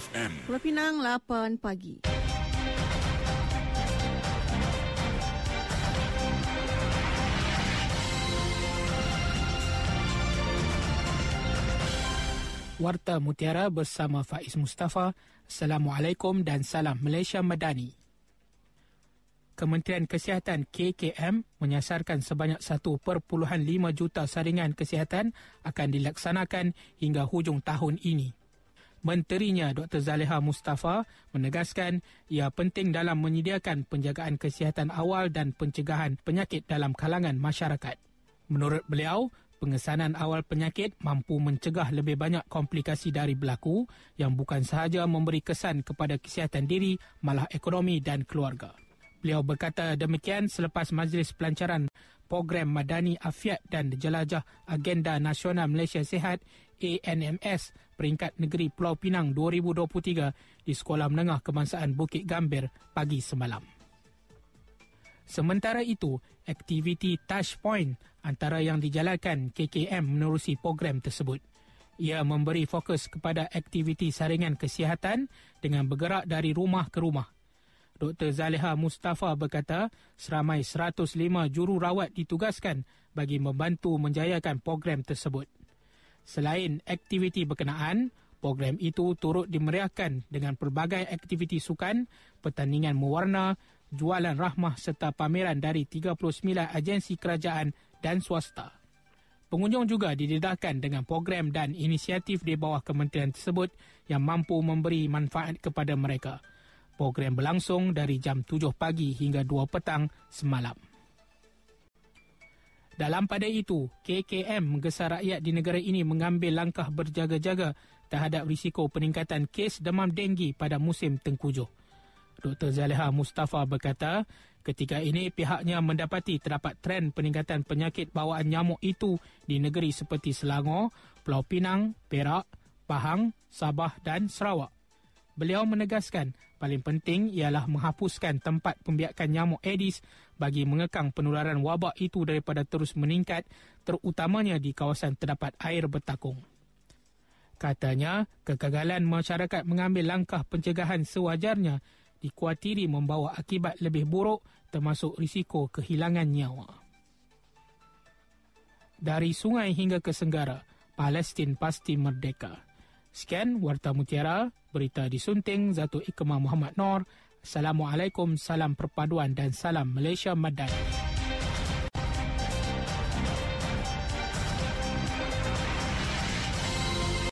FM. Pulau Pinang 8 pagi. Warta Mutiara bersama Faiz Mustafa. Assalamualaikum dan salam Malaysia Madani. Kementerian Kesihatan KKM menyasarkan sebanyak 1.5 juta saringan kesihatan akan dilaksanakan hingga hujung tahun ini. Menterinya Dr. Zaleha Mustafa menegaskan ia penting dalam menyediakan penjagaan kesihatan awal dan pencegahan penyakit dalam kalangan masyarakat. Menurut beliau, pengesanan awal penyakit mampu mencegah lebih banyak komplikasi dari berlaku yang bukan sahaja memberi kesan kepada kesihatan diri, malah ekonomi dan keluarga. Beliau berkata demikian selepas majlis pelancaran program Madani Afiat dan Jelajah Agenda Nasional Malaysia Sihat ANMS peringkat negeri Pulau Pinang 2023 di Sekolah Menengah Kebangsaan Bukit Gambir pagi semalam. Sementara itu, aktiviti Touch Point antara yang dijalankan KKM menerusi program tersebut. Ia memberi fokus kepada aktiviti saringan kesihatan dengan bergerak dari rumah ke rumah. Dr. Zaleha Mustafa berkata seramai 105 jururawat ditugaskan bagi membantu menjayakan program tersebut. Selain aktiviti berkenaan, program itu turut dimeriahkan dengan pelbagai aktiviti sukan, pertandingan mewarna, jualan rahmah serta pameran dari 39 agensi kerajaan dan swasta. Pengunjung juga didedahkan dengan program dan inisiatif di bawah kementerian tersebut yang mampu memberi manfaat kepada mereka. Program berlangsung dari jam 7 pagi hingga 2 petang semalam. Dalam pada itu, KKM menggesa rakyat di negara ini mengambil langkah berjaga-jaga terhadap risiko peningkatan kes demam denggi pada musim tengkujuh. Dr. Zaleha Mustafa berkata, ketika ini pihaknya mendapati terdapat tren peningkatan penyakit bawaan nyamuk itu di negeri seperti Selangor, Pulau Pinang, Perak, Pahang, Sabah dan Sarawak. Beliau menegaskan paling penting ialah menghapuskan tempat pembiakan nyamuk Aedes bagi mengekang penularan wabak itu daripada terus meningkat terutamanya di kawasan terdapat air bertakung. Katanya, kegagalan masyarakat mengambil langkah pencegahan sewajarnya dikuatiri membawa akibat lebih buruk termasuk risiko kehilangan nyawa. Dari sungai hingga ke senggara, Palestin pasti merdeka. Sekian Warta Mutiara, berita disunting Zatu Ikma Muhammad Nor. Assalamualaikum, salam perpaduan dan salam Malaysia Madani.